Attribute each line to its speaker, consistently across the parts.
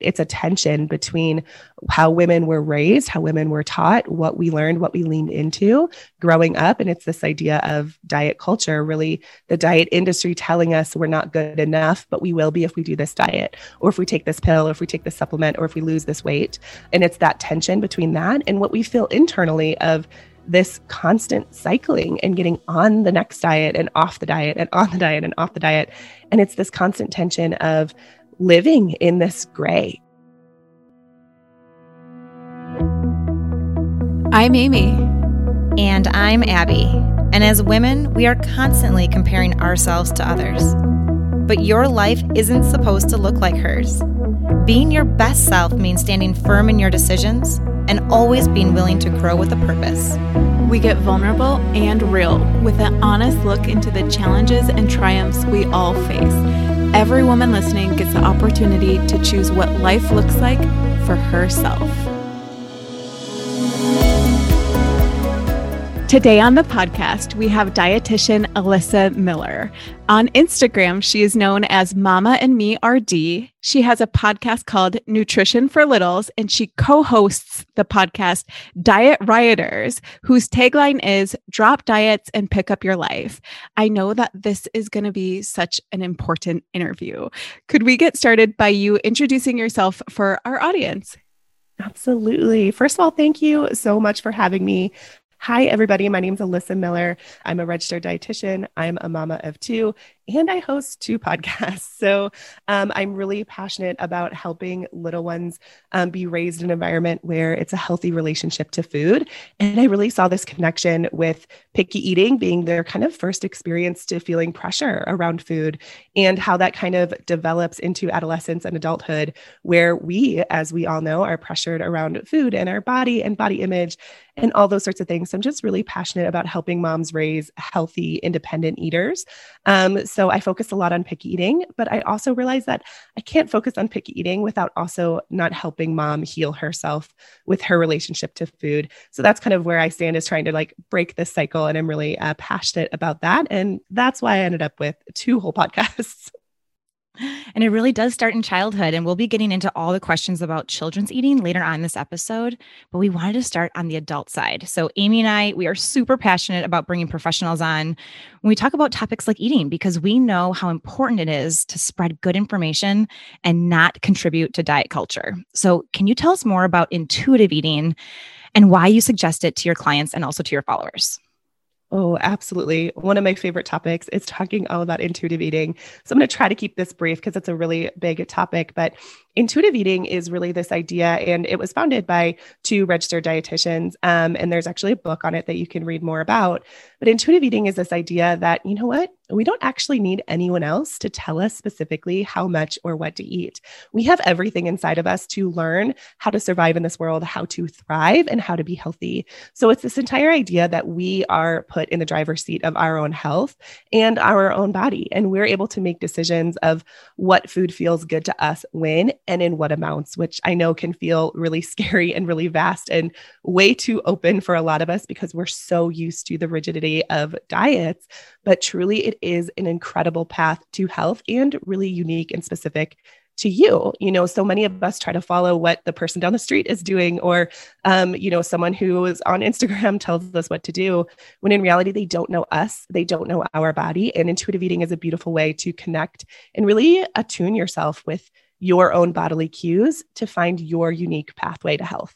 Speaker 1: it's a tension between how women were raised, how women were taught, what we learned, what we leaned into growing up. And it's this idea of diet culture, really the diet industry telling us we're not good enough, but we will be if we do this diet, or if we take this pill, or if we take this supplement, or if we lose this weight. And it's that tension between that and what we feel internally of this constant cycling and getting on the next diet and off the diet and on the diet and off the diet. And it's this constant tension of living in this gray.
Speaker 2: I'm Amy.
Speaker 3: And I'm Abby. And as women, we are constantly comparing ourselves to others. But your life isn't supposed to look like hers. Being your best self means standing firm in your decisions and always being willing to grow with a purpose.
Speaker 2: We get vulnerable and real with an honest look into the challenges and triumphs we all face Every woman listening gets the opportunity to choose what life looks like for herself. Today on the podcast, we have dietitian Alyssa Miller. On Instagram, she is known as Mama and Me RD. She has a podcast called Nutrition for Littles, and she co hosts the podcast Diet Rioters, whose tagline is Drop Diets and Pick Up Your Life. I know that this is going to be such an important interview. Could we get started by you introducing yourself for our audience?
Speaker 1: Absolutely. First of all, thank you so much for having me. Hi, everybody. My name is Alyssa Miller. I'm a registered dietitian. I'm a mama of two, and I host two podcasts. So um, I'm really passionate about helping little ones um, be raised in an environment where it's a healthy relationship to food. And I really saw this connection with picky eating being their kind of first experience to feeling pressure around food and how that kind of develops into adolescence and adulthood, where we, as we all know, are pressured around food and our body and body image and all those sorts of things. So I'm just really passionate about helping moms raise healthy, independent eaters. Um, so I focus a lot on picky eating, but I also realize that I can't focus on picky eating without also not helping mom heal herself with her relationship to food. So that's kind of where I stand is trying to like break this cycle. And I'm really uh, passionate about that. And that's why I ended up with two whole podcasts.
Speaker 3: And it really does start in childhood. And we'll be getting into all the questions about children's eating later on this episode. But we wanted to start on the adult side. So, Amy and I, we are super passionate about bringing professionals on when we talk about topics like eating because we know how important it is to spread good information and not contribute to diet culture. So, can you tell us more about intuitive eating and why you suggest it to your clients and also to your followers?
Speaker 1: Oh, absolutely. One of my favorite topics is talking all about intuitive eating. So I'm going to try to keep this brief because it's a really big topic. But intuitive eating is really this idea, and it was founded by two registered dietitians. Um, and there's actually a book on it that you can read more about. But intuitive eating is this idea that, you know what? we don't actually need anyone else to tell us specifically how much or what to eat. We have everything inside of us to learn how to survive in this world, how to thrive, and how to be healthy. So it's this entire idea that we are put in the driver's seat of our own health and our own body. And we're able to make decisions of what food feels good to us when and in what amounts, which I know can feel really scary and really vast and way too open for a lot of us because we're so used to the rigidity of diets. But truly, it is an incredible path to health and really unique and specific to you. You know, so many of us try to follow what the person down the street is doing, or, um, you know, someone who is on Instagram tells us what to do, when in reality, they don't know us, they don't know our body. And intuitive eating is a beautiful way to connect and really attune yourself with your own bodily cues to find your unique pathway to health.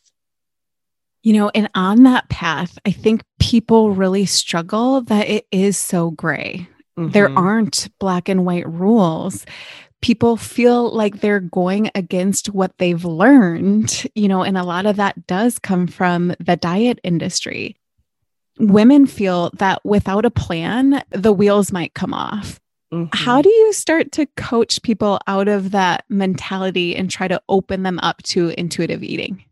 Speaker 2: You know, and on that path, I think people really struggle that it is so gray. Mm-hmm. There aren't black and white rules. People feel like they're going against what they've learned, you know, and a lot of that does come from the diet industry. Women feel that without a plan, the wheels might come off. Mm-hmm. How do you start to coach people out of that mentality and try to open them up to intuitive eating?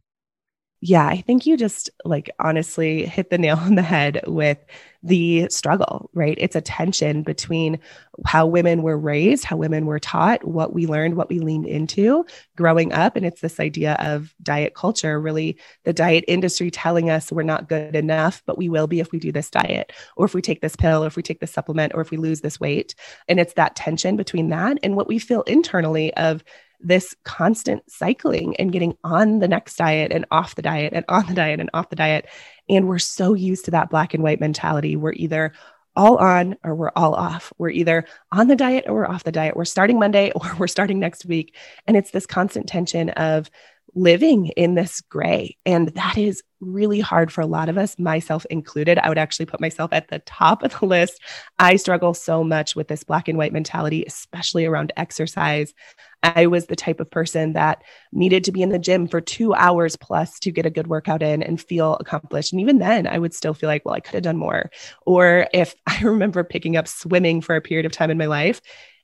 Speaker 1: Yeah, I think you just like honestly hit the nail on the head with the struggle, right? It's a tension between how women were raised, how women were taught, what we learned, what we leaned into growing up. And it's this idea of diet culture, really the diet industry telling us we're not good enough, but we will be if we do this diet, or if we take this pill, or if we take this supplement, or if we lose this weight. And it's that tension between that and what we feel internally of this constant cycling and getting on the next diet and off the diet and on the diet and off the diet. And we're so used to that black and white mentality. We're either all on or we're all off. We're either on the diet or we're off the diet. We're starting Monday or we're starting next week. And it's this constant tension of living in this gray. And that is really hard for a lot of us, myself included. I would actually put myself at the top of the list. I struggle so much with this black and white mentality, especially around exercise. I was the type of person that needed to be in the gym for two hours plus to get a good workout in and feel accomplished. And even then, I would still feel like, well, I could have done more. Or if I remember picking up swimming for a period of time in my life,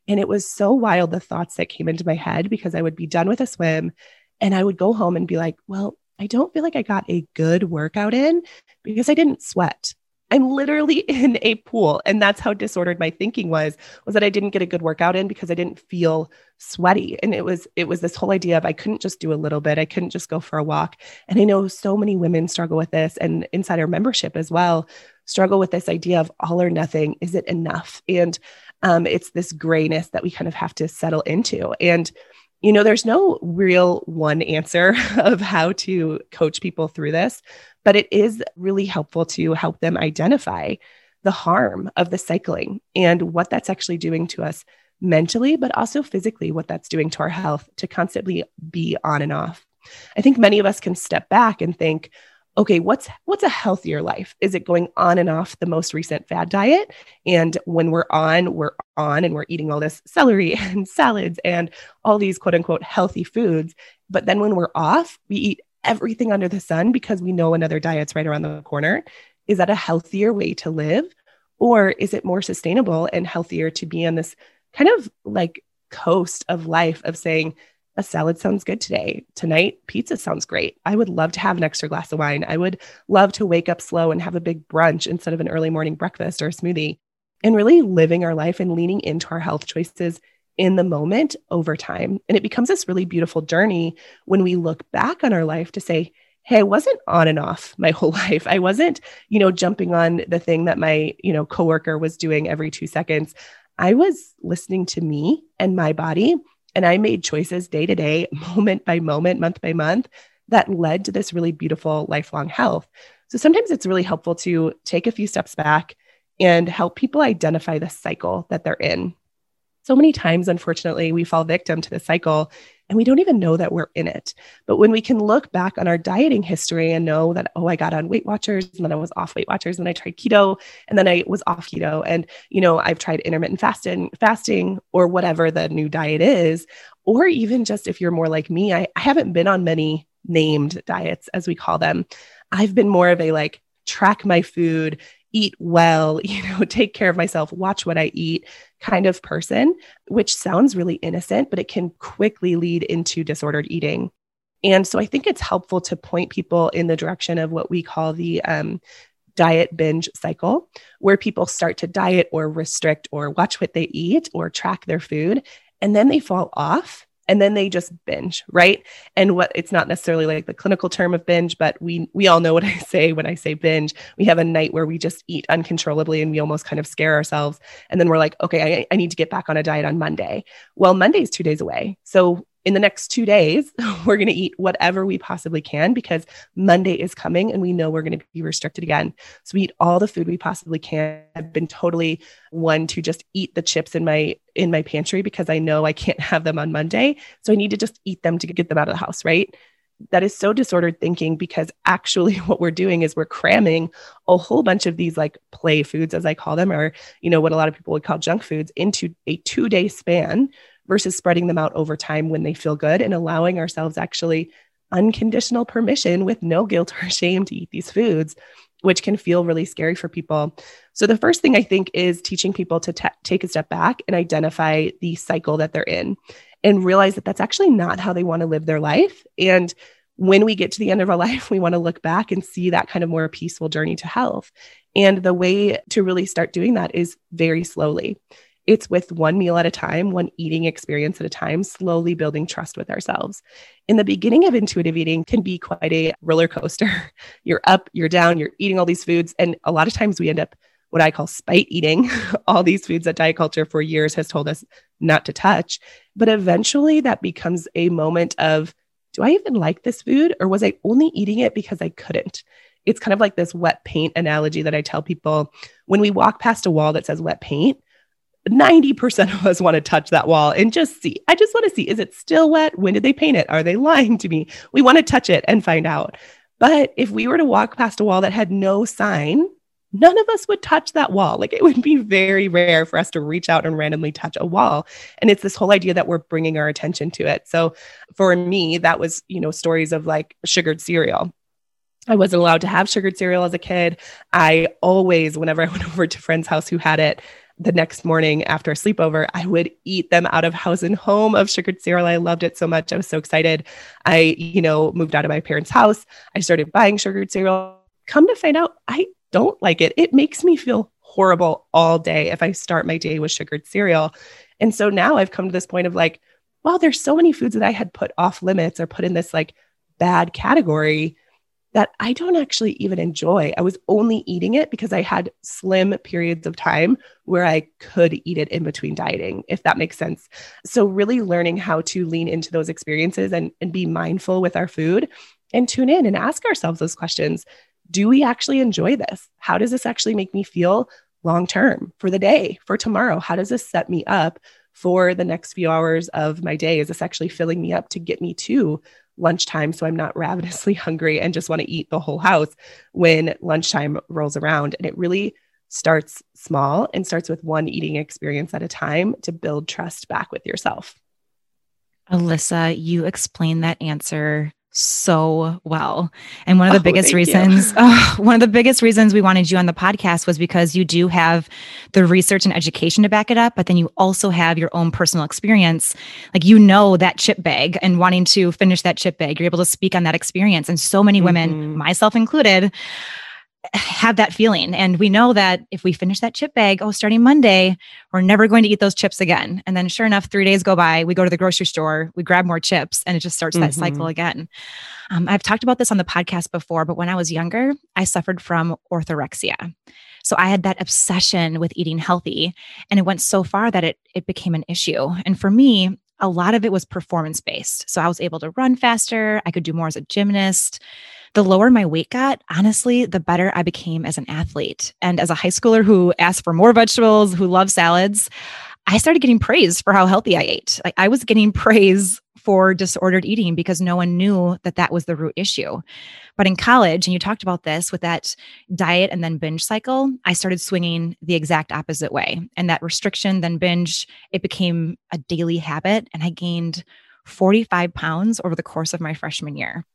Speaker 1: and it was so wild the thoughts that came into my head because I would be done with a swim and I would go home and be like, well, I don't feel like I got a good workout in because I didn't sweat. I'm literally in a pool. And that's how disordered my thinking was, was that I didn't get a good workout in because I didn't feel sweaty. And it was, it was this whole idea of I couldn't just do a little bit. I couldn't just go for a walk. And I know so many women struggle with this and inside our membership as well, struggle with this idea of all or nothing. Is it enough? And um, it's this grayness that we kind of have to settle into. And you know, there's no real one answer of how to coach people through this, but it is really helpful to help them identify the harm of the cycling and what that's actually doing to us mentally, but also physically, what that's doing to our health to constantly be on and off. I think many of us can step back and think, okay, what's what's a healthier life? Is it going on and off the most recent fad diet? And when we're on, we're on and we're eating all this celery and salads and all these quote unquote healthy foods. But then when we're off, we eat everything under the sun because we know another diet's right around the corner. Is that a healthier way to live? Or is it more sustainable and healthier to be on this kind of like coast of life of saying, a salad sounds good today. Tonight, pizza sounds great. I would love to have an extra glass of wine. I would love to wake up slow and have a big brunch instead of an early morning breakfast or a smoothie. And really living our life and leaning into our health choices in the moment over time. And it becomes this really beautiful journey when we look back on our life to say, hey, I wasn't on and off my whole life. I wasn't, you know, jumping on the thing that my, you know, coworker was doing every 2 seconds. I was listening to me and my body and I made choices day to day, moment by moment, month by month that led to this really beautiful lifelong health. So sometimes it's really helpful to take a few steps back and help people identify the cycle that they're in. So many times, unfortunately, we fall victim to the cycle and we don't even know that we're in it. But when we can look back on our dieting history and know that, oh, I got on Weight Watchers and then I was off Weight Watchers and I tried keto and then I was off keto and, you know, I've tried intermittent fasting, fasting or whatever the new diet is, or even just if you're more like me, I, I haven't been on many named diets as we call them. I've been more of a like track my food, eat well, you know, take care of myself, watch what I eat kind of person, which sounds really innocent, but it can quickly lead into disordered eating. And so I think it's helpful to point people in the direction of what we call the um, diet binge cycle, where people start to diet or restrict or watch what they eat or track their food, and then they fall off and then they just binge right? And what it's not necessarily like the clinical term of binge but we we all know what i say when i say binge. We have a night where we just eat uncontrollably and we almost kind of scare ourselves. And then we're like okay i, I need to get back on a diet on monday. Well monday's two days away. So in the next two days, we're going to eat whatever we possibly can because Monday is coming and we know we're going to be restricted again. So we eat all the food we possibly can. I've been totally one to just eat the chips in my in my pantry because I know I can't have them on Monday. So I need to just eat them to get them out of the house, right? That is so disordered thinking because actually what we're doing is we're cramming a whole bunch of these like play foods as I call them or you know what a lot of people would call junk foods into a 2-day span versus spreading them out over time when they feel good and allowing ourselves actually unconditional permission with no guilt or shame to eat these foods, which can feel really scary for people. So, the first thing I think is teaching people to t- take a step back and identify the cycle that they're in and realize that that's actually not how they want to live their life. And when we get to the end of our life, we want to look back and see that kind of more peaceful journey to health. And the way to really start doing that is very slowly. It's with one meal at a time, one eating experience at a time, slowly building trust with ourselves. In the beginning of intuitive eating can be quite a roller coaster. you're up, you're down, you're eating all these foods. And a lot of times we end up what I call spite eating, all these foods that diet culture for years has told us not to touch. But eventually that becomes a moment of, do I even like this food? Or was I only eating it because I couldn't? It's kind of like this wet paint analogy that I tell people when we walk past a wall that says wet paint. 90% of us want to touch that wall and just see. I just want to see is it still wet? When did they paint it? Are they lying to me? We want to touch it and find out. But if we were to walk past a wall that had no sign, none of us would touch that wall. Like it would be very rare for us to reach out and randomly touch a wall. And it's this whole idea that we're bringing our attention to it. So for me, that was, you know, stories of like sugared cereal. I wasn't allowed to have sugared cereal as a kid. I always, whenever I went over to friend's house who had it, the next morning after a sleepover, I would eat them out of house and home of sugared cereal. I loved it so much. I was so excited. I, you know, moved out of my parents' house. I started buying sugared cereal. Come to find out, I don't like it. It makes me feel horrible all day if I start my day with sugared cereal. And so now I've come to this point of like, wow, there's so many foods that I had put off limits or put in this like bad category that I don't actually even enjoy. I was only eating it because I had slim periods of time where I could eat it in between dieting, if that makes sense. So, really learning how to lean into those experiences and, and be mindful with our food and tune in and ask ourselves those questions Do we actually enjoy this? How does this actually make me feel long term for the day, for tomorrow? How does this set me up? For the next few hours of my day, is this actually filling me up to get me to lunchtime so I'm not ravenously hungry and just want to eat the whole house when lunchtime rolls around. And it really starts small and starts with one eating experience at a time to build trust back with yourself.
Speaker 3: Alyssa, you explained that answer so well. And one of the oh, biggest reasons, oh, one of the biggest reasons we wanted you on the podcast was because you do have the research and education to back it up, but then you also have your own personal experience. Like you know that chip bag and wanting to finish that chip bag, you're able to speak on that experience. And so many women, mm-hmm. myself included, have that feeling. And we know that if we finish that chip bag, oh, starting Monday, we're never going to eat those chips again. And then sure enough, three days go by, we go to the grocery store, we grab more chips, and it just starts that mm-hmm. cycle again. Um, I've talked about this on the podcast before, but when I was younger, I suffered from orthorexia. So I had that obsession with eating healthy, and it went so far that it it became an issue. And for me, a lot of it was performance based. So I was able to run faster, I could do more as a gymnast the lower my weight got, honestly, the better I became as an athlete. And as a high schooler who asked for more vegetables, who loves salads, I started getting praise for how healthy I ate. Like I was getting praise for disordered eating because no one knew that that was the root issue. But in college, and you talked about this with that diet and then binge cycle, I started swinging the exact opposite way. And that restriction, then binge, it became a daily habit. And I gained 45 pounds over the course of my freshman year.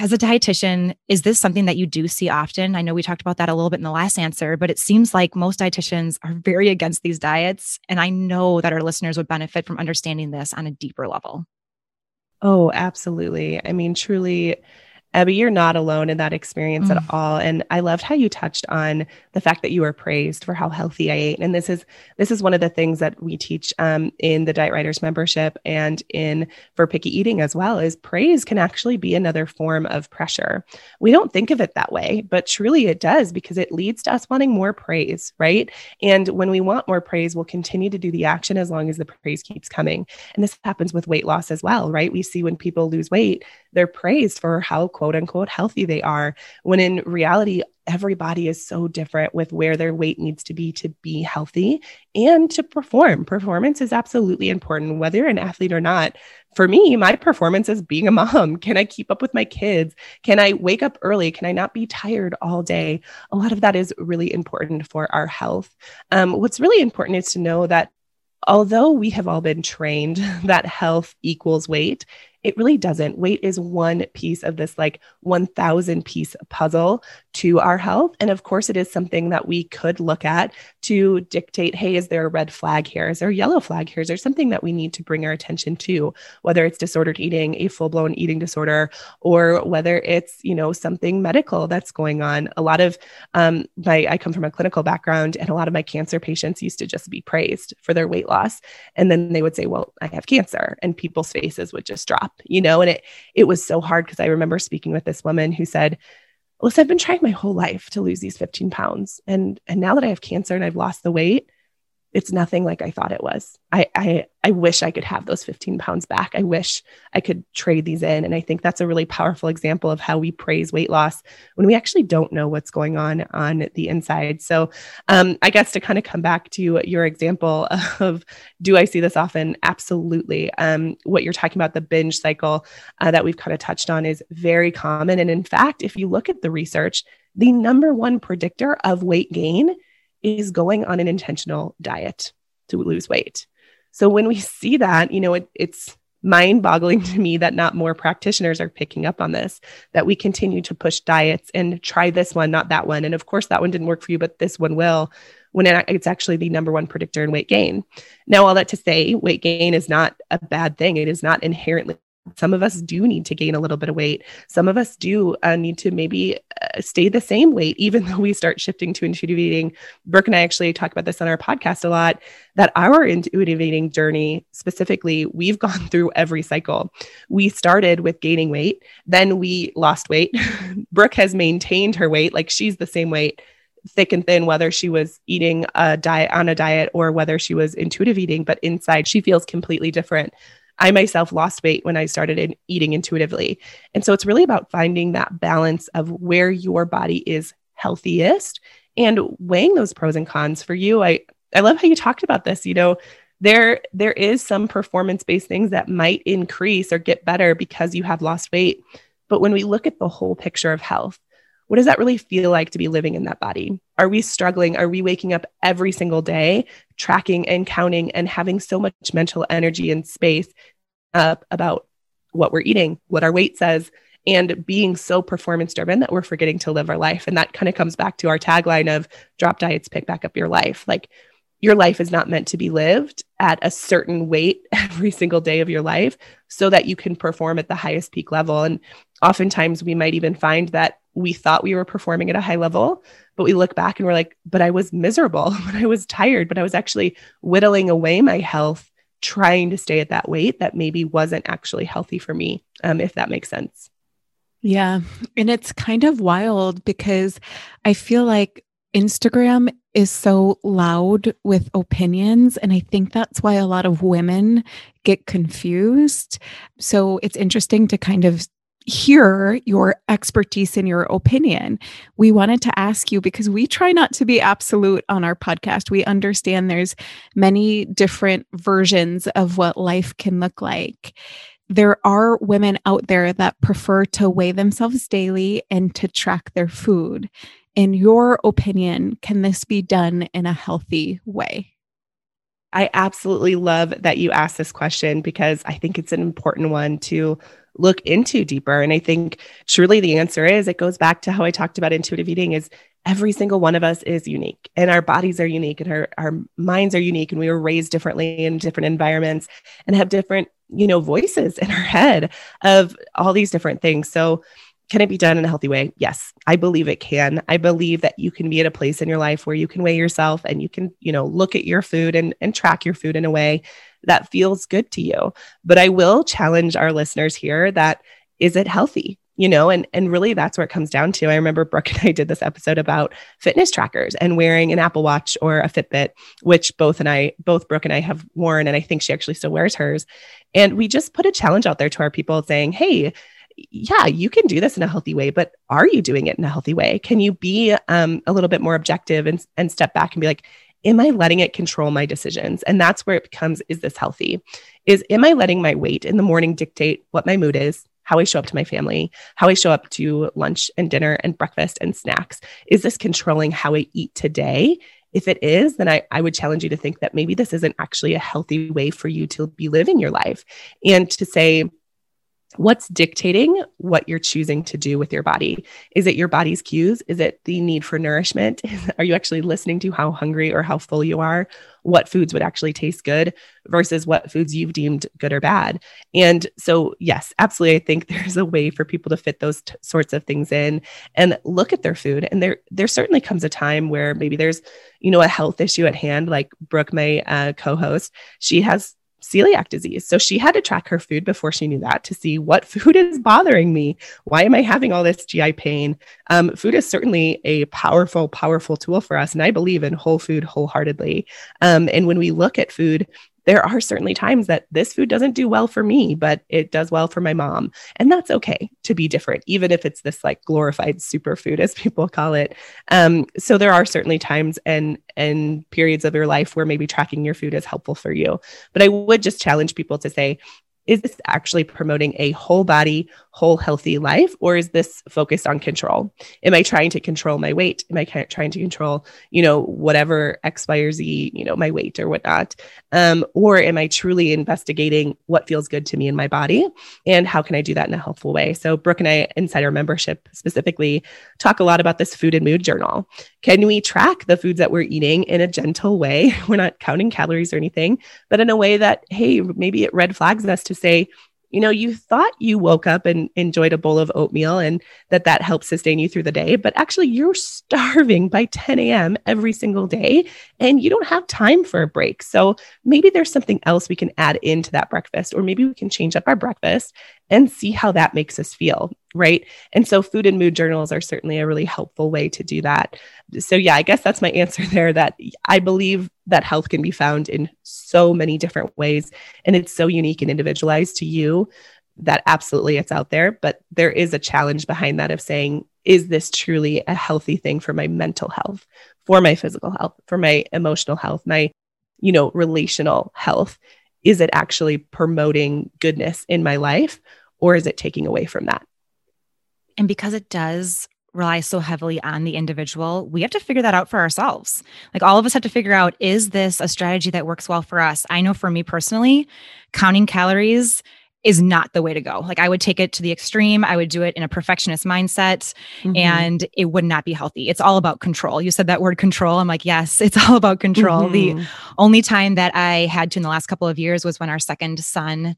Speaker 3: As a dietitian, is this something that you do see often? I know we talked about that a little bit in the last answer, but it seems like most dietitians are very against these diets. And I know that our listeners would benefit from understanding this on a deeper level.
Speaker 1: Oh, absolutely. I mean, truly, Abby, you're not alone in that experience mm. at all. And I loved how you touched on the fact that you were praised for how healthy I ate. And this is this is one of the things that we teach um, in the Diet Rioters membership and in for picky eating as well. Is praise can actually be another form of pressure. We don't think of it that way, but truly it does because it leads to us wanting more praise, right? And when we want more praise, we'll continue to do the action as long as the praise keeps coming. And this happens with weight loss as well, right? We see when people lose weight, they're praised for how quote unquote healthy they are, when in reality, everybody is so different with where their weight needs to be to be healthy and to perform. Performance is absolutely important, whether you're an athlete or not. For me, my performance is being a mom. Can I keep up with my kids? Can I wake up early? Can I not be tired all day? A lot of that is really important for our health. Um, what's really important is to know that although we have all been trained that health equals weight, it really doesn't. Weight is one piece of this like 1000 piece puzzle to our health. And of course, it is something that we could look at to dictate hey, is there a red flag here? Is there a yellow flag here? Is there something that we need to bring our attention to, whether it's disordered eating, a full blown eating disorder, or whether it's, you know, something medical that's going on? A lot of um, my, I come from a clinical background, and a lot of my cancer patients used to just be praised for their weight loss. And then they would say, well, I have cancer. And people's faces would just drop, you know, and it, it was so hard because I remember speaking with this woman who said, listen, I've been trying my whole life to lose these 15 pounds. And, and now that I have cancer and I've lost the weight, it's nothing like I thought it was. I, I I wish I could have those 15 pounds back. I wish I could trade these in. And I think that's a really powerful example of how we praise weight loss when we actually don't know what's going on on the inside. So um, I guess to kind of come back to your example of do I see this often? Absolutely. Um, what you're talking about, the binge cycle uh, that we've kind of touched on is very common. And in fact, if you look at the research, the number one predictor of weight gain is going on an intentional diet to lose weight. So when we see that, you know, it, it's mind boggling to me that not more practitioners are picking up on this, that we continue to push diets and try this one, not that one. And of course, that one didn't work for you, but this one will, when it's actually the number one predictor in weight gain. Now, all that to say, weight gain is not a bad thing. It is not inherently some of us do need to gain a little bit of weight. Some of us do uh, need to maybe uh, stay the same weight, even though we start shifting to intuitive eating. Brooke and I actually talk about this on our podcast a lot that our intuitive eating journey specifically, we've gone through every cycle. We started with gaining weight, then we lost weight. Brooke has maintained her weight, like she's the same weight thick and thin, whether she was eating a diet on a diet or whether she was intuitive eating, but inside she feels completely different. I myself lost weight when I started in eating intuitively. And so it's really about finding that balance of where your body is healthiest and weighing those pros and cons for you. I I love how you talked about this, you know, there there is some performance based things that might increase or get better because you have lost weight. But when we look at the whole picture of health, what does that really feel like to be living in that body? Are we struggling? Are we waking up every single day, tracking and counting and having so much mental energy and space up about what we're eating, what our weight says, and being so performance driven that we're forgetting to live our life? And that kind of comes back to our tagline of drop diets, pick back up your life. Like your life is not meant to be lived at a certain weight every single day of your life so that you can perform at the highest peak level. And oftentimes we might even find that we thought we were performing at a high level, but we look back and we're like, but I was miserable, but I was tired, but I was actually whittling away my health, trying to stay at that weight that maybe wasn't actually healthy for me, um, if that makes sense.
Speaker 2: Yeah. And it's kind of wild because I feel like Instagram is so loud with opinions. And I think that's why a lot of women get confused. So it's interesting to kind of hear your expertise and your opinion. We wanted to ask you because we try not to be absolute on our podcast. We understand there's many different versions of what life can look like. There are women out there that prefer to weigh themselves daily and to track their food. In your opinion, can this be done in a healthy way?
Speaker 1: I absolutely love that you asked this question because I think it's an important one to look into deeper. And I think truly the answer is it goes back to how I talked about intuitive eating is every single one of us is unique and our bodies are unique and our, our minds are unique and we were raised differently in different environments and have different, you know, voices in our head of all these different things. So can it be done in a healthy way? Yes, I believe it can. I believe that you can be at a place in your life where you can weigh yourself and you can, you know, look at your food and, and track your food in a way that feels good to you. But I will challenge our listeners here that is it healthy? You know, and and really that's where it comes down to. I remember Brooke and I did this episode about fitness trackers and wearing an Apple Watch or a Fitbit, which both and I, both Brooke and I have worn, and I think she actually still wears hers. And we just put a challenge out there to our people saying, hey, yeah, you can do this in a healthy way, but are you doing it in a healthy way? Can you be um, a little bit more objective and, and step back and be like, am I letting it control my decisions? And that's where it becomes is this healthy? Is am I letting my weight in the morning dictate what my mood is? How I show up to my family, how I show up to lunch and dinner and breakfast and snacks. Is this controlling how I eat today? If it is, then I, I would challenge you to think that maybe this isn't actually a healthy way for you to be living your life and to say, what's dictating what you're choosing to do with your body. Is it your body's cues? Is it the need for nourishment? Are you actually listening to how hungry or how full you are? What foods would actually taste good versus what foods you've deemed good or bad? And so yes absolutely i think there's a way for people to fit those t- sorts of things in and look at their food. And there there certainly comes a time where maybe there's you know a health issue at hand like brooke my uh, co-host she has celiac disease. So she had to track her food before she knew that to see what food is bothering me. Why am I having all this GI pain? Um, food is certainly a powerful, powerful tool for us. And I believe in whole food wholeheartedly. Um, and when we look at food, there are certainly times that this food doesn't do well for me, but it does well for my mom. And that's okay to be different, even if it's this like glorified superfood, as people call it. Um, so there are certainly times and and periods of your life where maybe tracking your food is helpful for you. But I would just challenge people to say, is this actually promoting a whole body, whole healthy life, or is this focused on control? Am I trying to control my weight? Am I trying to control, you know, whatever X, Y, or Z, you know, my weight or whatnot? Um, or am I truly investigating what feels good to me in my body and how can I do that in a helpful way? So, Brooke and I, inside our membership specifically, talk a lot about this food and mood journal. Can we track the foods that we're eating in a gentle way? We're not counting calories or anything, but in a way that, hey, maybe it red flags us to say, you know, you thought you woke up and enjoyed a bowl of oatmeal and that that helps sustain you through the day, but actually you're starving by 10 a.m. every single day and you don't have time for a break. So maybe there's something else we can add into that breakfast, or maybe we can change up our breakfast and see how that makes us feel. Right. And so food and mood journals are certainly a really helpful way to do that. So, yeah, I guess that's my answer there that I believe that health can be found in so many different ways. And it's so unique and individualized to you that absolutely it's out there. But there is a challenge behind that of saying, is this truly a healthy thing for my mental health, for my physical health, for my emotional health, my, you know, relational health? Is it actually promoting goodness in my life? Or is it taking away from that?
Speaker 3: And because it does rely so heavily on the individual, we have to figure that out for ourselves. Like all of us have to figure out is this a strategy that works well for us? I know for me personally, counting calories is not the way to go. Like I would take it to the extreme. I would do it in a perfectionist mindset mm-hmm. and it would not be healthy. It's all about control. You said that word control. I'm like, yes, it's all about control. Mm-hmm. The only time that I had to in the last couple of years was when our second son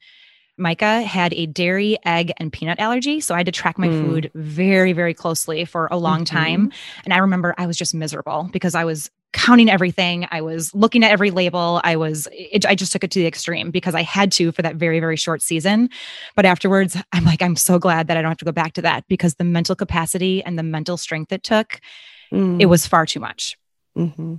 Speaker 3: Micah had a dairy, egg, and peanut allergy. So I had to track my mm. food very, very closely for a long mm-hmm. time. And I remember I was just miserable because I was counting everything. I was looking at every label. I was, it, I just took it to the extreme because I had to for that very, very short season. But afterwards, I'm like, I'm so glad that I don't have to go back to that because the mental capacity and the mental strength it took, mm. it was far too much. Mm-hmm.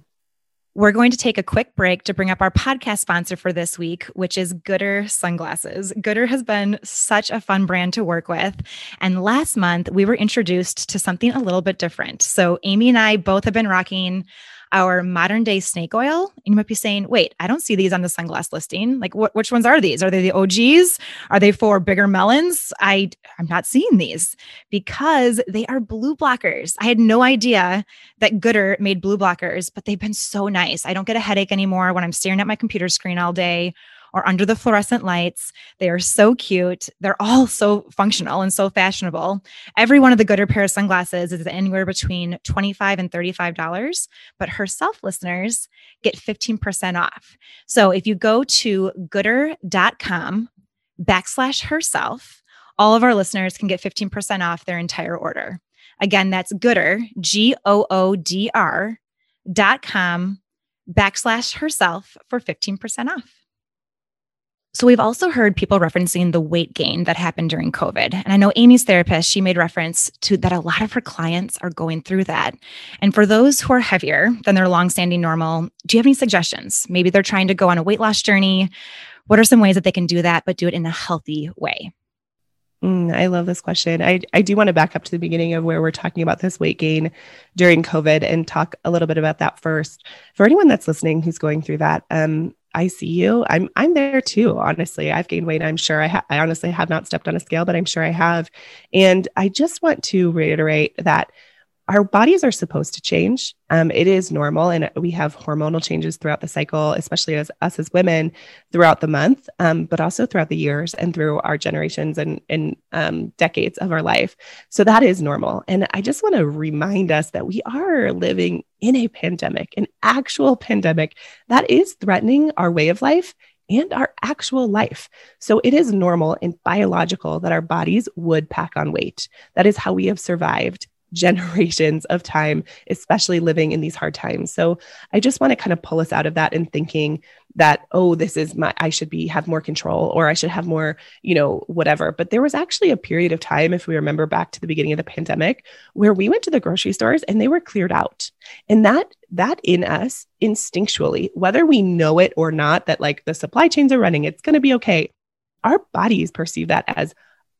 Speaker 3: We're going to take a quick break to bring up our podcast sponsor for this week, which is Goodr Sunglasses. Goodr has been such a fun brand to work with. And last month, we were introduced to something a little bit different. So, Amy and I both have been rocking our modern day snake oil. And you might be saying, wait, I don't see these on the sunglass listing. Like, wh- which ones are these? Are they the OGs? Are they for bigger melons? I, I'm not seeing these because they are blue blockers. I had no idea that Goodr made blue blockers, but they've been so nice. I don't get a headache anymore when I'm staring at my computer screen all day or under the fluorescent lights. They are so cute. They're all so functional and so fashionable. Every one of the Goodr pair of sunglasses is anywhere between 25 and $35, but herself listeners get 15% off. So if you go to goodr.com backslash herself, all of our listeners can get 15% off their entire order. Again, that's goodr, G O O D R dot com backslash herself for 15% off. So we've also heard people referencing the weight gain that happened during COVID. And I know Amy's therapist, she made reference to that a lot of her clients are going through that. And for those who are heavier than their longstanding normal, do you have any suggestions? Maybe they're trying to go on a weight loss journey. What are some ways that they can do that, but do it in a healthy way?
Speaker 1: Mm, I love this question. I, I do want to back up to the beginning of where we're talking about this weight gain during COVID and talk a little bit about that first. For anyone that's listening who's going through that, um, I see you. I'm I'm there too. Honestly, I've gained weight. I'm sure I ha- I honestly have not stepped on a scale, but I'm sure I have. And I just want to reiterate that our bodies are supposed to change. Um, it is normal, and we have hormonal changes throughout the cycle, especially as us as women throughout the month, um, but also throughout the years and through our generations and, and um, decades of our life. So that is normal. And I just want to remind us that we are living in a pandemic, an actual pandemic that is threatening our way of life and our actual life. So it is normal and biological that our bodies would pack on weight. That is how we have survived generations of time, especially living in these hard times. So I just want to kind of pull us out of that and thinking that oh this is my i should be have more control or i should have more you know whatever. But there was actually a period of time if we remember back to the beginning of the pandemic where we went to the grocery stores and they were cleared out. And that that in us instinctually whether we know it or not that like the supply chains are running it's going to be okay our bodies perceive that as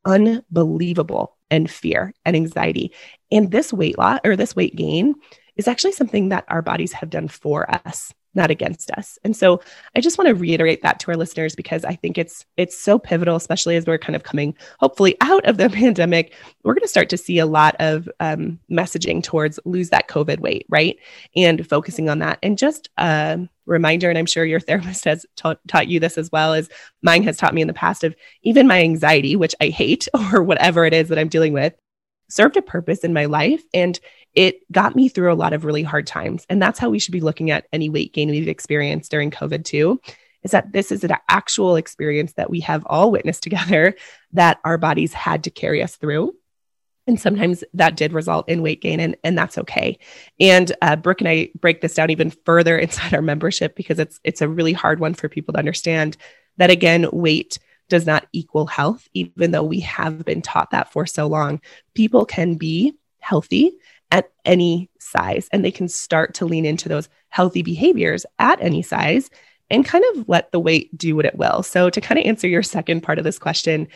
Speaker 1: unbelievable and fear and anxiety. And this weight loss or this weight gain is actually something that our bodies have done for us not against us. And so I just want to reiterate that to our listeners because I think it's it's so pivotal, especially as we're kind of coming hopefully out of the pandemic. We're going to start to see a lot of um, messaging towards lose that COVID weight, right? And focusing on that. And just a reminder, and I'm sure your therapist has ta- taught you this as well as mine has taught me in the past of even my anxiety, which I hate, or whatever it is that I'm dealing with, served a purpose in my life. And it got me through a lot of really hard times. And that's how we should be looking at any weight gain we've experienced during COVID too, is that this is an actual experience that we have all witnessed together that our bodies had to carry us through. And sometimes that did result in weight gain, and, and that's okay. And uh, Brooke and I break this down even further inside our membership because it's it's a really hard one for people to understand. That again, weight does not equal health, even though we have been taught that for so long. People can be healthy at any size and they can start to lean into those healthy behaviors at any size and kind of let the weight do what it will. So, to kind of answer your second part of this question,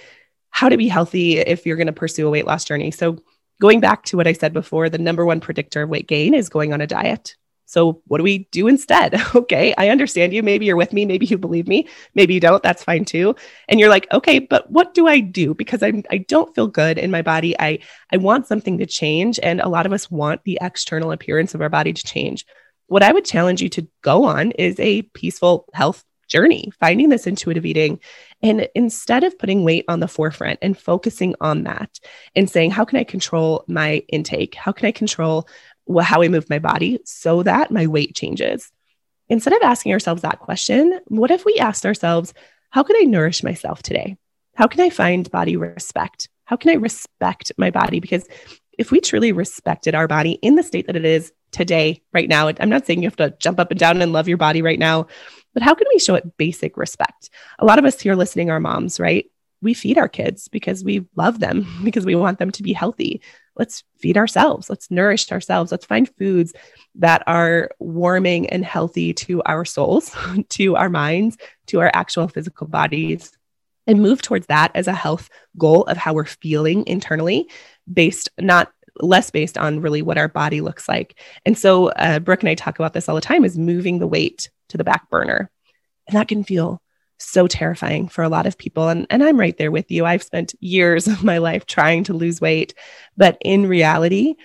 Speaker 1: how to be healthy if you're going to pursue a weight loss journey. So, going back to what I said before, the number one predictor of weight gain is going on a diet. So, what do we do instead? okay, I understand you. Maybe you're with me. Maybe you believe me. Maybe you don't. That's fine too. And you're like, okay, but what do I do? Because I'm I don't feel good in my body. I I want something to change, and a lot of us want the external appearance of our body to change. What I would challenge you to go on is a peaceful health journey, finding this intuitive eating. And instead of putting weight on the forefront and focusing on that and saying, how can I control my intake? How can I control how I move my body so that my weight changes. Instead of asking ourselves that question, what if we asked ourselves, how can I nourish myself today? How can I find body respect? How can I respect my body? Because if we truly respected our body in the state that it is today, right now, I'm not saying you have to jump up and down and love your body right now, but how can we show it basic respect? A lot of us here listening are moms, right? We feed our kids because we love them, because we want them to be healthy let's feed ourselves. Let's nourish ourselves. Let's find foods that are warming and healthy to our souls, to our minds, to our actual physical bodies, and move towards that as a health goal of how we're feeling internally, based not less based on really what our body looks like. And so, uh, Brooke and I talk about this all the time is moving the weight to the back burner. And that can feel so terrifying for a lot of people. And, and I'm right there with you. I've spent years of my life trying to lose weight. But in reality,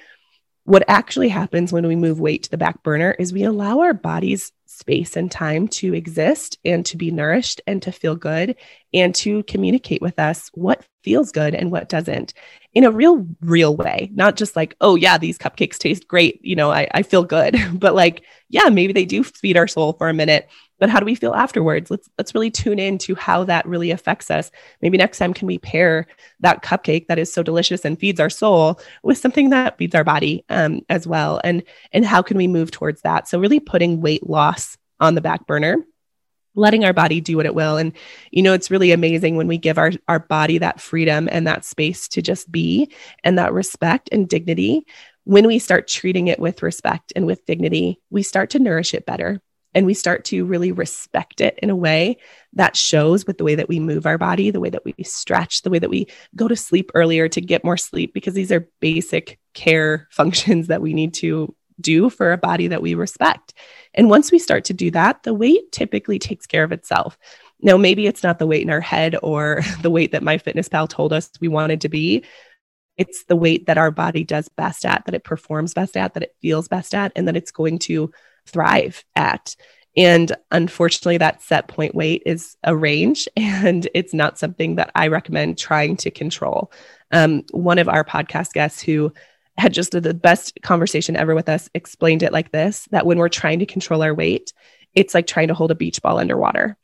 Speaker 1: what actually happens when we move weight to the back burner is we allow our bodies space and time to exist and to be nourished and to feel good and to communicate with us what feels good and what doesn't in a real, real way. Not just like, oh, yeah, these cupcakes taste great. You know, I, I feel good. but like, yeah, maybe they do feed our soul for a minute but how do we feel afterwards let's let's really tune in to how that really affects us maybe next time can we pair that cupcake that is so delicious and feeds our soul with something that feeds our body um, as well and and how can we move towards that so really putting weight loss on the back burner letting our body do what it will. And you know it's really amazing when we give our our body that freedom and that space to just be and that respect and dignity. When we start treating it with respect and with dignity we start to nourish it better and we start to really respect it in a way that shows with the way that we move our body, the way that we stretch, the way that we go to sleep earlier to get more sleep, because these are basic care functions that we need to do for a body that we respect. And once we start to do that, the weight typically takes care of itself. Now, maybe it's not the weight in our head or the weight that MyFitnessPal told us we wanted to be. It's the weight that our body does best at, that it performs best at, that it feels best at, and that it's going to thrive at. And unfortunately, that set point weight is a range and it's not something that I recommend trying to control. Um, one of our podcast guests who had just the best conversation ever with us explained it like this that when we're trying to control our weight, it's like trying to hold a beach ball underwater.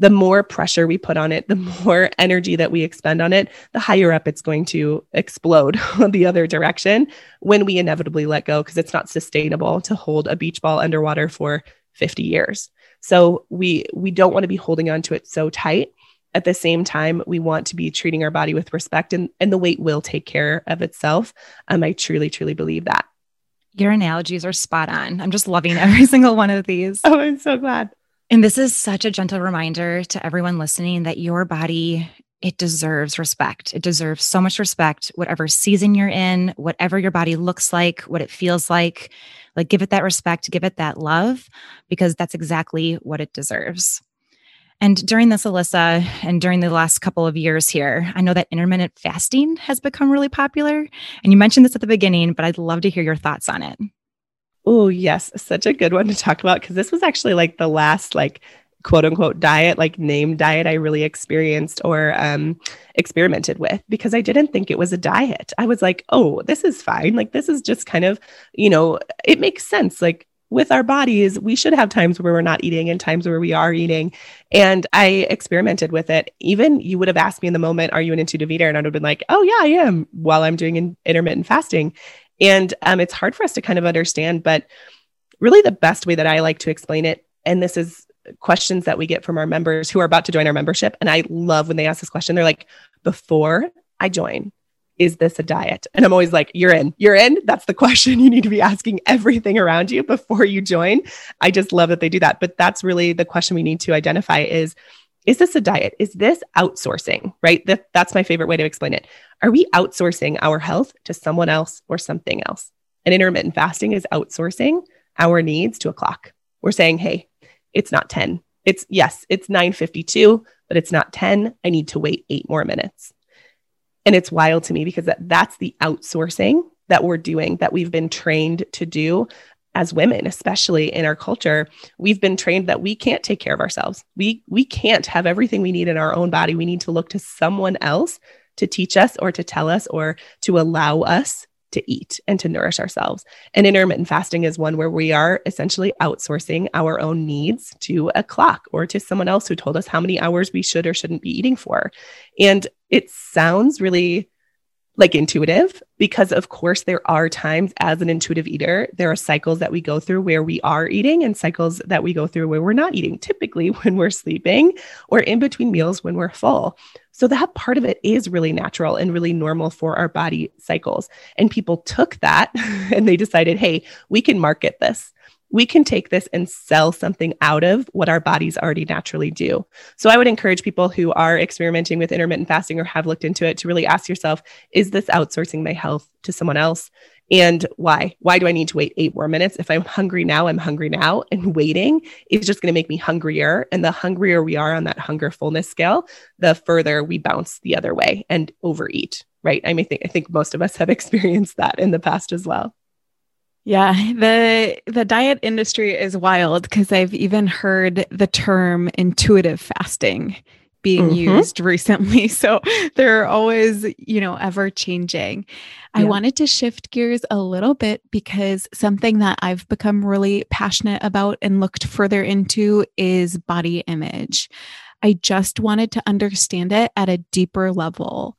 Speaker 1: The more pressure we put on it, the more energy that we expend on it, the higher up it's going to explode the other direction when we inevitably let go because it's not sustainable to hold a beach ball underwater for 50 years. So we we don't want to be holding on to it so tight. At the same time, we want to be treating our body with respect and, and the weight will take care of itself. Um, I truly, truly believe that.
Speaker 3: Your analogies are spot on. I'm just loving every single one of these.
Speaker 1: Oh, I'm so glad.
Speaker 3: And this is such a gentle reminder to everyone listening that your body it deserves respect. It deserves so much respect, whatever season you're in, whatever your body looks like, what it feels like. Like, give it that respect, give it that love, because that's exactly what it deserves. And during this, Alyssa, and during the last couple of years here, I know that intermittent fasting has become really popular. And you mentioned this at the beginning, but I'd love to hear your thoughts on it.
Speaker 1: Oh, yes. Such a good one to talk about because this was actually like the last like quote unquote diet, like name diet I really experienced or um, experimented with because I didn't think it was a diet. I was like, oh, this is fine. Like, this is just kind of, you know, it makes sense. Like, with our bodies, we should have times where we're not eating and times where we are eating. And I experimented with it. Even you would have asked me in the moment, Are you an intuitive eater? And I would have been like, Oh, yeah, I am while I'm doing intermittent fasting. And um, it's hard for us to kind of understand, but really the best way that I like to explain it, and this is questions that we get from our members who are about to join our membership. And I love when they ask this question. They're like, before I join, is this a diet? And I'm always like, you're in, you're in. That's the question you need to be asking everything around you before you join. I just love that they do that. But that's really the question we need to identify is, is this a diet? Is this outsourcing? Right. That, that's my favorite way to explain it. Are we outsourcing our health to someone else or something else? And intermittent fasting is outsourcing our needs to a clock. We're saying, hey, it's not 10. It's yes, it's 952, but it's not 10. I need to wait eight more minutes. And it's wild to me because that, that's the outsourcing that we're doing that we've been trained to do as women especially in our culture we've been trained that we can't take care of ourselves we we can't have everything we need in our own body we need to look to someone else to teach us or to tell us or to allow us to eat and to nourish ourselves. And intermittent fasting is one where we are essentially outsourcing our own needs to a clock or to someone else who told us how many hours we should or shouldn't be eating for. And it sounds really like intuitive because of course there are times as an intuitive eater there are cycles that we go through where we are eating and cycles that we go through where we're not eating typically when we're sleeping or in between meals when we're full so that part of it is really natural and really normal for our body cycles. And people took that and they decided, hey, we can market this. We can take this and sell something out of what our bodies already naturally do. So I would encourage people who are experimenting with intermittent fasting or have looked into it to really ask yourself, is this outsourcing my health to someone else? And why? Why do I need to wait eight more minutes? If I'm hungry now, I'm hungry now. And waiting is just going to make me hungrier. And the hungrier we are on that hunger fullness scale, the further we bounce the other way and overeat. Right. I mean, think, I think most of us have experienced that in the past as well.
Speaker 2: Yeah, the the diet industry is wild because I've even heard the term intuitive fasting being mm-hmm. used recently. So they're always, you know, ever changing. Yeah. I wanted to shift gears a little bit because something that I've become really passionate about and looked further into is body image. I just wanted to understand it at a deeper level.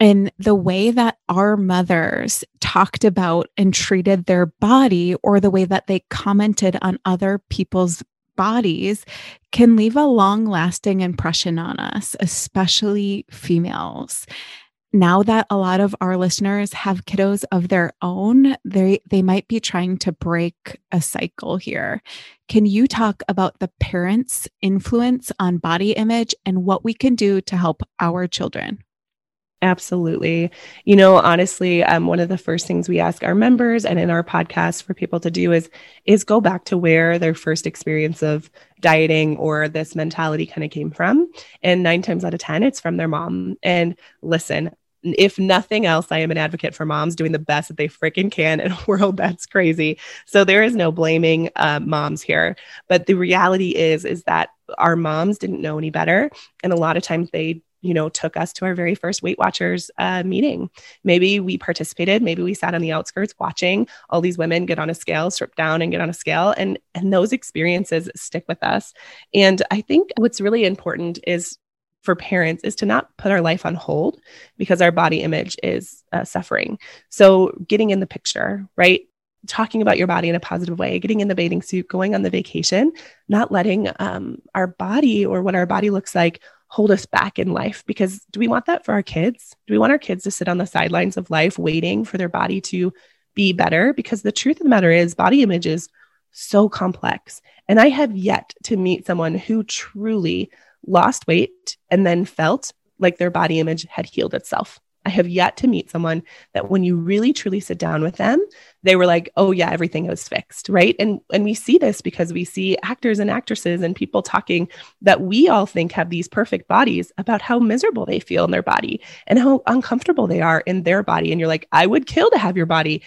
Speaker 2: And the way that our mothers talked about and treated their body, or the way that they commented on other people's bodies can leave a long lasting impression on us, especially females. Now that a lot of our listeners have kiddos of their own, they, they might be trying to break a cycle here. Can you talk about the parents' influence on body image and what we can do to help our children?
Speaker 1: Absolutely. You know, honestly, um, one of the first things we ask our members and in our podcast for people to do is is go back to where their first experience of dieting or this mentality kind of came from. And nine times out of ten, it's from their mom. And listen, if nothing else, I am an advocate for moms doing the best that they freaking can in a world that's crazy. So there is no blaming uh, moms here. But the reality is, is that our moms didn't know any better, and a lot of times they you know, took us to our very first Weight Watchers uh, meeting. Maybe we participated, maybe we sat on the outskirts watching all these women get on a scale, strip down and get on a scale. And, and those experiences stick with us. And I think what's really important is for parents is to not put our life on hold because our body image is uh, suffering. So getting in the picture, right? talking about your body in a positive way, getting in the bathing suit, going on the vacation, not letting um, our body or what our body looks like hold us back in life. Because do we want that for our kids? Do we want our kids to sit on the sidelines of life waiting for their body to be better? Because the truth of the matter is, body image is so complex. And I have yet to meet someone who truly lost weight and then felt like their body image had healed itself. I have yet to meet someone that when you really truly sit down with them, they were like, "Oh yeah, everything was fixed," right? And and we see this because we see actors and actresses and people talking that we all think have these perfect bodies about how miserable they feel in their body and how uncomfortable they are in their body and you're like, "I would kill to have your body."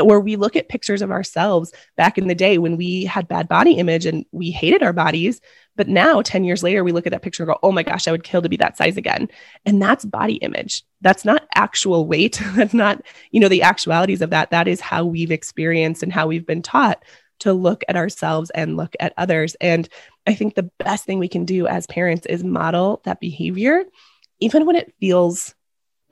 Speaker 1: Or we look at pictures of ourselves back in the day when we had bad body image and we hated our bodies, but now, 10 years later, we look at that picture and go, oh my gosh, I would kill to be that size again. And that's body image. That's not actual weight. that's not, you know, the actualities of that. That is how we've experienced and how we've been taught to look at ourselves and look at others. And I think the best thing we can do as parents is model that behavior, even when it feels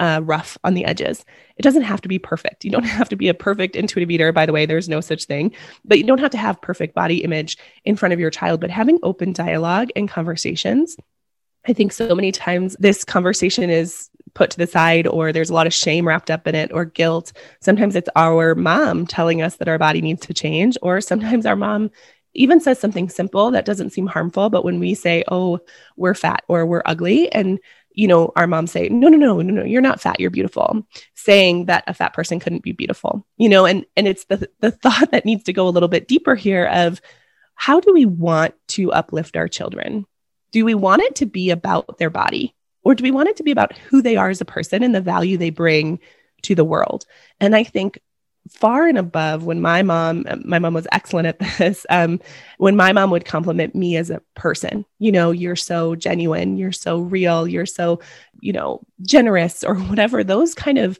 Speaker 1: uh, rough on the edges. It doesn't have to be perfect. You don't have to be a perfect intuitive eater. By the way, there's no such thing, but you don't have to have perfect body image in front of your child. But having open dialogue and conversations, I think so many times this conversation is put to the side, or there's a lot of shame wrapped up in it, or guilt. Sometimes it's our mom telling us that our body needs to change, or sometimes our mom even says something simple that doesn't seem harmful. But when we say, oh, we're fat or we're ugly, and you know, our moms say, no, no, no, no, no, you're not fat, you're beautiful, saying that a fat person couldn't be beautiful, you know, and and it's the the thought that needs to go a little bit deeper here of how do we want to uplift our children? Do we want it to be about their body? Or do we want it to be about who they are as a person and the value they bring to the world? And I think far and above when my mom my mom was excellent at this um, when my mom would compliment me as a person you know you're so genuine you're so real you're so you know generous or whatever those kind of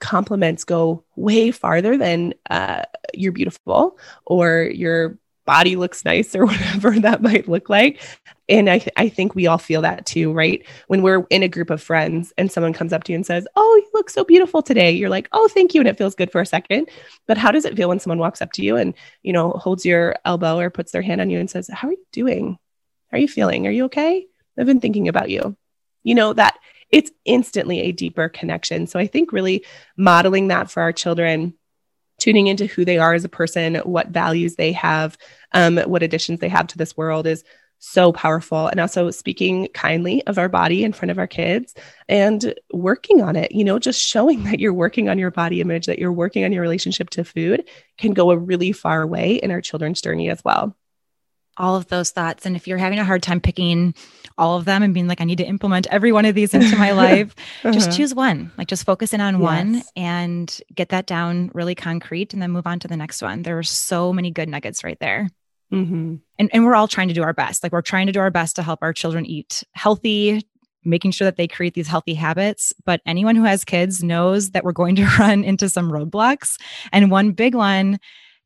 Speaker 1: compliments go way farther than uh, you're beautiful or you're body looks nice or whatever that might look like. And I, th- I think we all feel that too, right? When we're in a group of friends and someone comes up to you and says, Oh, you look so beautiful today. You're like, Oh, thank you. And it feels good for a second. But how does it feel when someone walks up to you and, you know, holds your elbow or puts their hand on you and says, How are you doing? How are you feeling? Are you okay? I've been thinking about you. You know, that it's instantly a deeper connection. So I think really modeling that for our children tuning into who they are as a person, what values they have, um, what additions they have to this world is so powerful. And also speaking kindly of our body in front of our kids and working on it, you know, just showing that you're working on your body image, that you're working on your relationship to food can go a really far way in our children's journey as well
Speaker 3: all of those thoughts. And if you're having a hard time picking all of them and being like, I need to implement every one of these into my life, uh-huh. just choose one. Like just focus in on yes. one and get that down really concrete and then move on to the next one. There are so many good nuggets right there. Mm-hmm. And, and we're all trying to do our best. Like we're trying to do our best to help our children eat healthy, making sure that they create these healthy habits. But anyone who has kids knows that we're going to run into some roadblocks. And one big one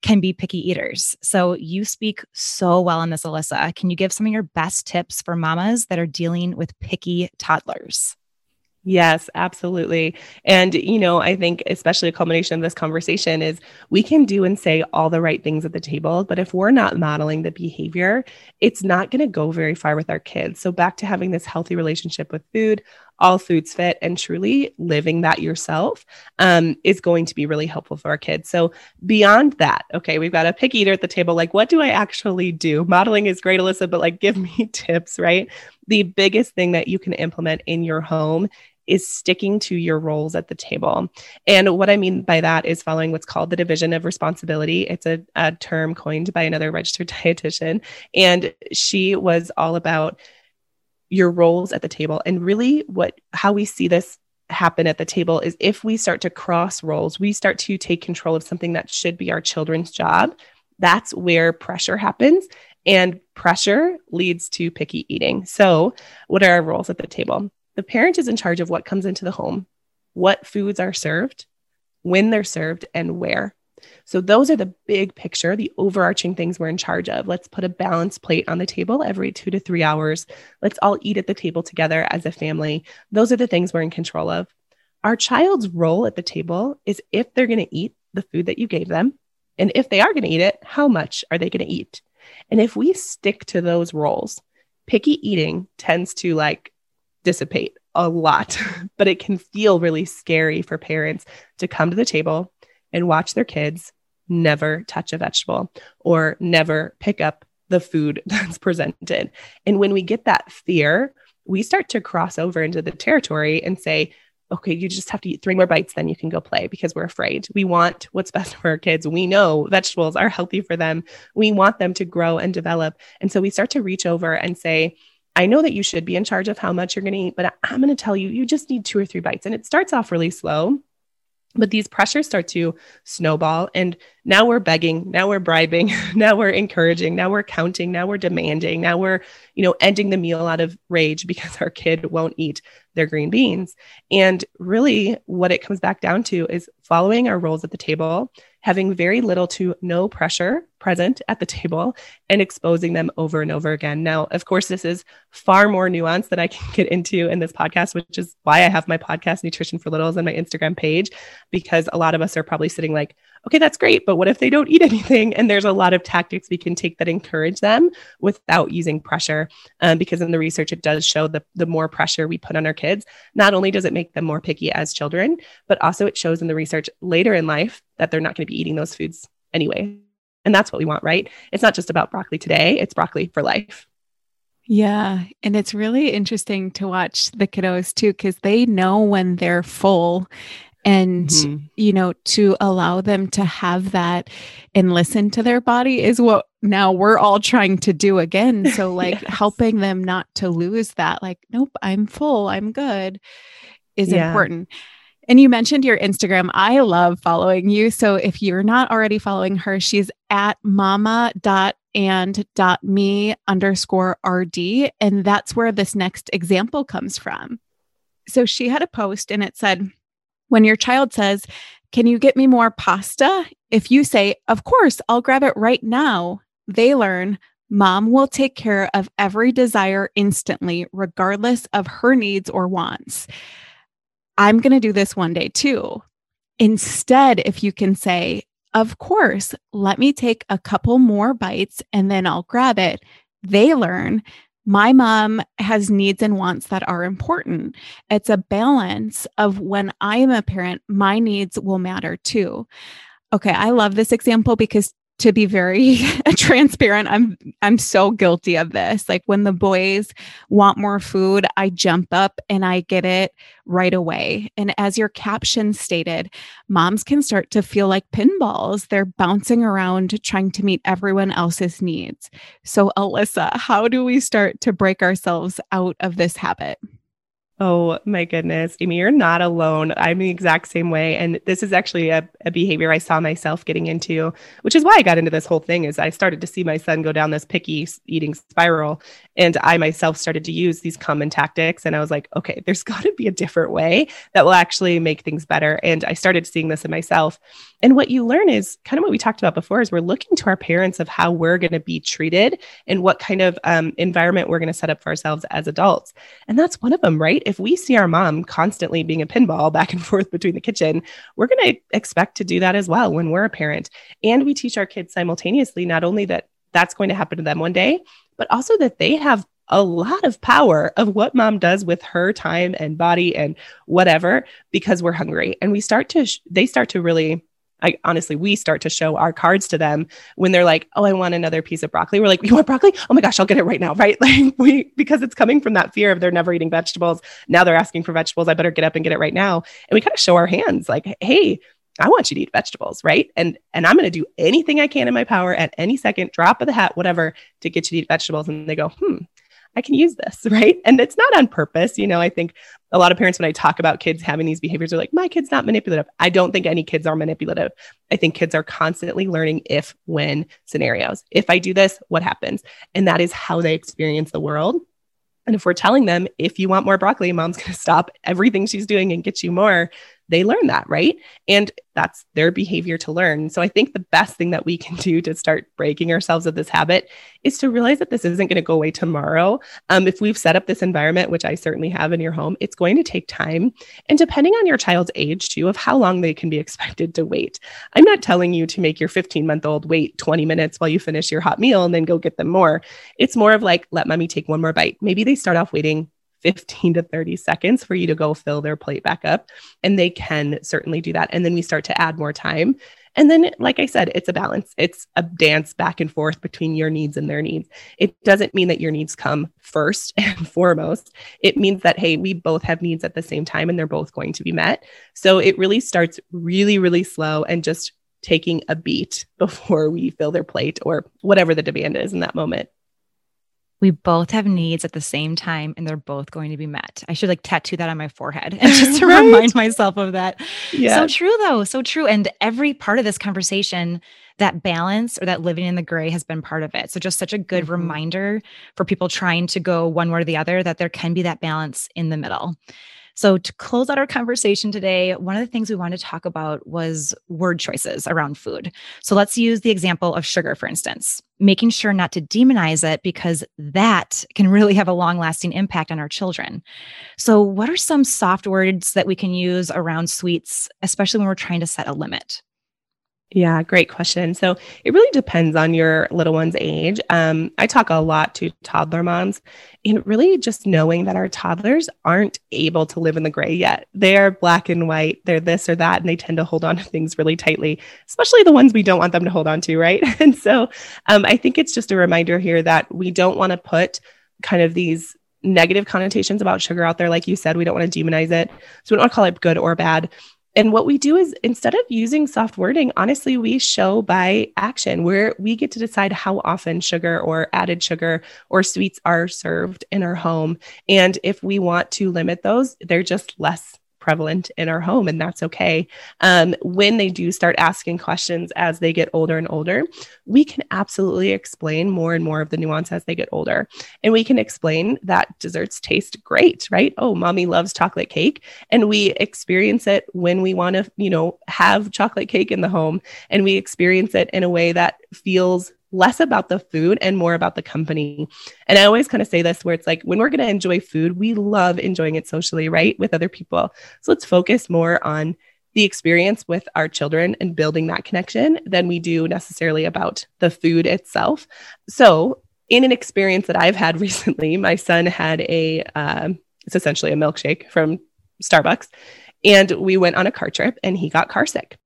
Speaker 3: can be picky eaters. So you speak so well on this, Alyssa. Can you give some of your best tips for mamas that are dealing with picky toddlers?
Speaker 1: Yes, absolutely. And, you know, I think especially a culmination of this conversation is we can do and say all the right things at the table, but if we're not modeling the behavior, it's not going to go very far with our kids. So, back to having this healthy relationship with food, all foods fit, and truly living that yourself um, is going to be really helpful for our kids. So, beyond that, okay, we've got a pick eater at the table. Like, what do I actually do? Modeling is great, Alyssa, but like, give me tips, right? The biggest thing that you can implement in your home is sticking to your roles at the table. And what I mean by that is following what's called the division of responsibility. It's a, a term coined by another registered dietitian. And she was all about your roles at the table. And really, what how we see this happen at the table is if we start to cross roles, we start to take control of something that should be our children's job. That's where pressure happens. And pressure leads to picky eating. So, what are our roles at the table? The parent is in charge of what comes into the home, what foods are served, when they're served, and where. So, those are the big picture, the overarching things we're in charge of. Let's put a balanced plate on the table every two to three hours. Let's all eat at the table together as a family. Those are the things we're in control of. Our child's role at the table is if they're going to eat the food that you gave them, And if they are going to eat it, how much are they going to eat? And if we stick to those roles, picky eating tends to like dissipate a lot, but it can feel really scary for parents to come to the table and watch their kids never touch a vegetable or never pick up the food that's presented. And when we get that fear, we start to cross over into the territory and say, okay, you just have to eat three more bites, then you can go play because we're afraid. We want what's best for our kids. We know vegetables are healthy for them. We want them to grow and develop. And so we start to reach over and say, I know that you should be in charge of how much you're going to eat, but I'm going to tell you, you just need two or three bites. And it starts off really slow. But these pressures start to snowball. And now we're begging, now we're bribing, now we're encouraging, now we're counting, now we're demanding, now we're, you know, ending the meal out of rage because our kid won't eat their green beans. And really, what it comes back down to is following our roles at the table having very little to no pressure present at the table and exposing them over and over again. Now, of course, this is far more nuanced than I can get into in this podcast, which is why I have my podcast, Nutrition for Littles, and my Instagram page, because a lot of us are probably sitting like, okay, that's great, but what if they don't eat anything? And there's a lot of tactics we can take that encourage them without using pressure. Um, because in the research, it does show that the more pressure we put on our kids, not only does it make them more picky as children, but also it shows in the research later in life that they're not going to be eating those foods anyway. And that's what we want, right? It's not just about broccoli today, it's broccoli for life.
Speaker 2: Yeah. And it's really interesting to watch the kiddos too, because they know when they're full and mm-hmm. you know to allow them to have that and listen to their body is what now we're all trying to do again so like yes. helping them not to lose that like nope i'm full i'm good is yeah. important and you mentioned your Instagram. I love following you. So if you're not already following her, she's at mama.and.me underscore RD. And that's where this next example comes from. So she had a post and it said, when your child says, Can you get me more pasta? If you say, Of course, I'll grab it right now, they learn mom will take care of every desire instantly, regardless of her needs or wants. I'm going to do this one day too. Instead, if you can say, of course, let me take a couple more bites and then I'll grab it, they learn my mom has needs and wants that are important. It's a balance of when I am a parent, my needs will matter too. Okay, I love this example because to be very transparent i'm i'm so guilty of this. Like when the boys want more food i jump up and i get it right away. And as your caption stated moms can start to feel like pinballs. They're bouncing around trying to meet everyone else's needs. So alyssa how do we start to break ourselves out of this habit
Speaker 1: Oh my goodness, Amy, you're not alone. I'm the exact same way. And this is actually a, a, behavior I saw myself getting into, which is why I got into this whole thing is I started to see my son go down this picky eating spiral. And I myself started to use these common tactics. And I was like, okay, there's got to be a different way that will actually make things better. And I started seeing this in myself. And what you learn is kind of what we talked about before is we're looking to our parents of how we're going to be treated and what kind of um, environment we're going to set up for ourselves as adults. And that's one of them, right? If we see our mom constantly being a pinball back and forth between the kitchen, we're going to expect to do that as well when we're a parent. And we teach our kids simultaneously not only that that's going to happen to them one day, but also that they have a lot of power of what mom does with her time and body and whatever because we're hungry. And we start to, they start to really I honestly, we start to show our cards to them when they're like, "Oh, I want another piece of broccoli." We're like, "You want broccoli? Oh my gosh, I'll get it right now!" Right? Like we because it's coming from that fear of they're never eating vegetables. Now they're asking for vegetables. I better get up and get it right now. And we kind of show our hands, like, "Hey." I want you to eat vegetables, right? And and I'm going to do anything I can in my power at any second, drop of the hat, whatever, to get you to eat vegetables. And they go, hmm, I can use this, right? And it's not on purpose. You know, I think a lot of parents, when I talk about kids having these behaviors, are like, my kid's not manipulative. I don't think any kids are manipulative. I think kids are constantly learning if, when scenarios. If I do this, what happens? And that is how they experience the world. And if we're telling them, if you want more broccoli, mom's going to stop everything she's doing and get you more, they learn that, right? And that's their behavior to learn. So I think the best thing that we can do to start breaking ourselves of this habit is to realize that this isn't going to go away tomorrow. Um, if we've set up this environment, which I certainly have in your home, it's going to take time. And depending on your child's age, too, of how long they can be expected to wait. I'm not telling you to make your 15 month old wait 20 minutes while you finish your hot meal and then go get them more. It's more of like, let mommy take one more bite. Maybe they start off waiting 15 to 30 seconds for you to go fill their plate back up. And they can certainly do that. And then we start to add more time. And then, like I said, it's a balance. It's a dance back and forth between your needs and their needs. It doesn't mean that your needs come first and foremost. It means that, hey, we both have needs at the same time and they're both going to be met. So it really starts really, really slow and just taking a beat before we fill their plate or whatever the demand is in that moment
Speaker 3: we both have needs at the same time and they're both going to be met. I should like tattoo that on my forehead and just to right? remind myself of that. Yeah. So true though. So true. And every part of this conversation, that balance or that living in the gray has been part of it. So just such a good mm-hmm. reminder for people trying to go one way or the other that there can be that balance in the middle. So, to close out our conversation today, one of the things we wanted to talk about was word choices around food. So, let's use the example of sugar, for instance, making sure not to demonize it because that can really have a long lasting impact on our children. So, what are some soft words that we can use around sweets, especially when we're trying to set a limit?
Speaker 1: Yeah, great question. So it really depends on your little one's age. Um, I talk a lot to toddler moms, and really just knowing that our toddlers aren't able to live in the gray yet. They're black and white, they're this or that, and they tend to hold on to things really tightly, especially the ones we don't want them to hold on to, right? and so um, I think it's just a reminder here that we don't want to put kind of these negative connotations about sugar out there. Like you said, we don't want to demonize it. So we don't want to call it good or bad and what we do is instead of using soft wording, honestly, we show by action where we get to decide how often sugar or added sugar or sweets are served in our home. And if we want to limit those, they're just less prevalent in our home, and that's okay. Um, when they do start asking questions as they get older and older, we can absolutely explain more and more of the nuance as they get older. And we can explain that desserts taste great, right? Oh, mommy loves chocolate cake. And we experience it when we want to, you know, have chocolate cake in the home. And we experience it in a way that feels less about the food and more about the company. And I always kind of say this where it's like when we're going to enjoy food, we love enjoying it socially, right? With other people. So let's focus more on the experience with our children and building that connection than we do necessarily about the food itself. So, in an experience that I've had recently, my son had a, um, it's essentially a milkshake from Starbucks. And we went on a car trip and he got car sick.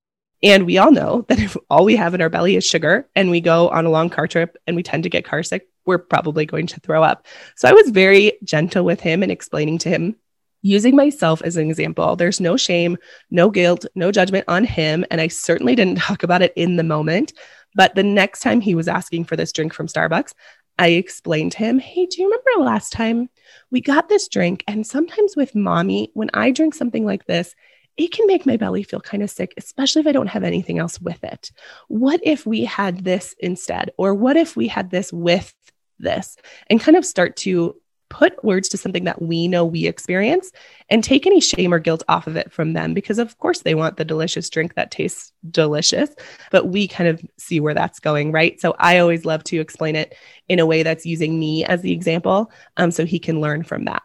Speaker 1: And we all know that if all we have in our belly is sugar and we go on a long car trip and we tend to get car sick, we're probably going to throw up. So I was very gentle with him and explaining to him, using myself as an example. There's no shame, no guilt, no judgment on him. And I certainly didn't talk about it in the moment. But the next time he was asking for this drink from Starbucks, I explained to him, Hey, do you remember last time we got this drink? And sometimes with mommy, when I drink something like this, it can make my belly feel kind of sick, especially if I don't have anything else with it. What if we had this instead? Or what if we had this with this? And kind of start to put words to something that we know we experience and take any shame or guilt off of it from them because of course they want the delicious drink that tastes delicious but we kind of see where that's going right so i always love to explain it in a way that's using me as the example um, so he can learn from that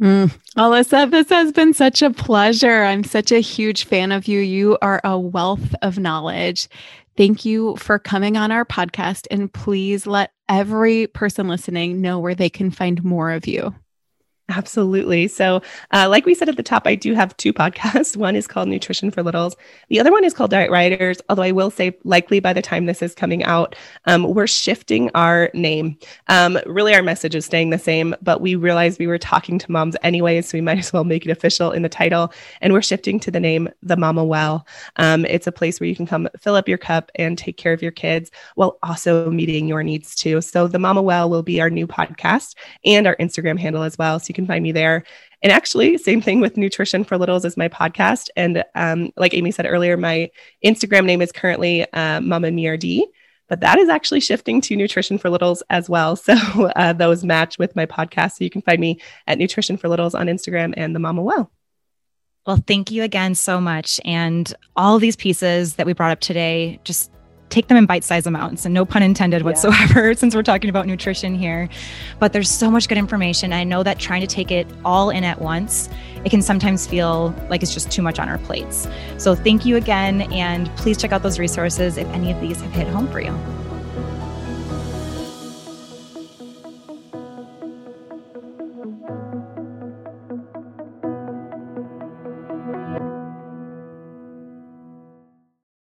Speaker 2: Mm. Alyssa, this has been such a pleasure. I'm such a huge fan of you. You are a wealth of knowledge. Thank you for coming on our podcast. And please let every person listening know where they can find more of you.
Speaker 1: Absolutely. So, uh, like we said at the top, I do have two podcasts. One is called Nutrition for Littles. The other one is called Diet Rioters. Although I will say, likely by the time this is coming out, um, we're shifting our name. Um, really, our message is staying the same, but we realized we were talking to moms anyway, so we might as well make it official in the title. And we're shifting to the name The Mama Well. Um, it's a place where you can come fill up your cup and take care of your kids while also meeting your needs too. So, The Mama Well will be our new podcast and our Instagram handle as well. So you can find me there. And actually, same thing with Nutrition for Littles is my podcast. And um, like Amy said earlier, my Instagram name is currently uh, Mama Miardi, but that is actually shifting to Nutrition for Littles as well. So uh, those match with my podcast. So you can find me at Nutrition for Littles on Instagram and the Mama Well.
Speaker 3: Well, thank you again so much. And all these pieces that we brought up today, just take them in bite sized amounts and no pun intended whatsoever yeah. since we're talking about nutrition here. But there's so much good information. I know that trying to take it all in at once, it can sometimes feel like it's just too much on our plates. So thank you again. And please check out those resources if any of these have hit home for you.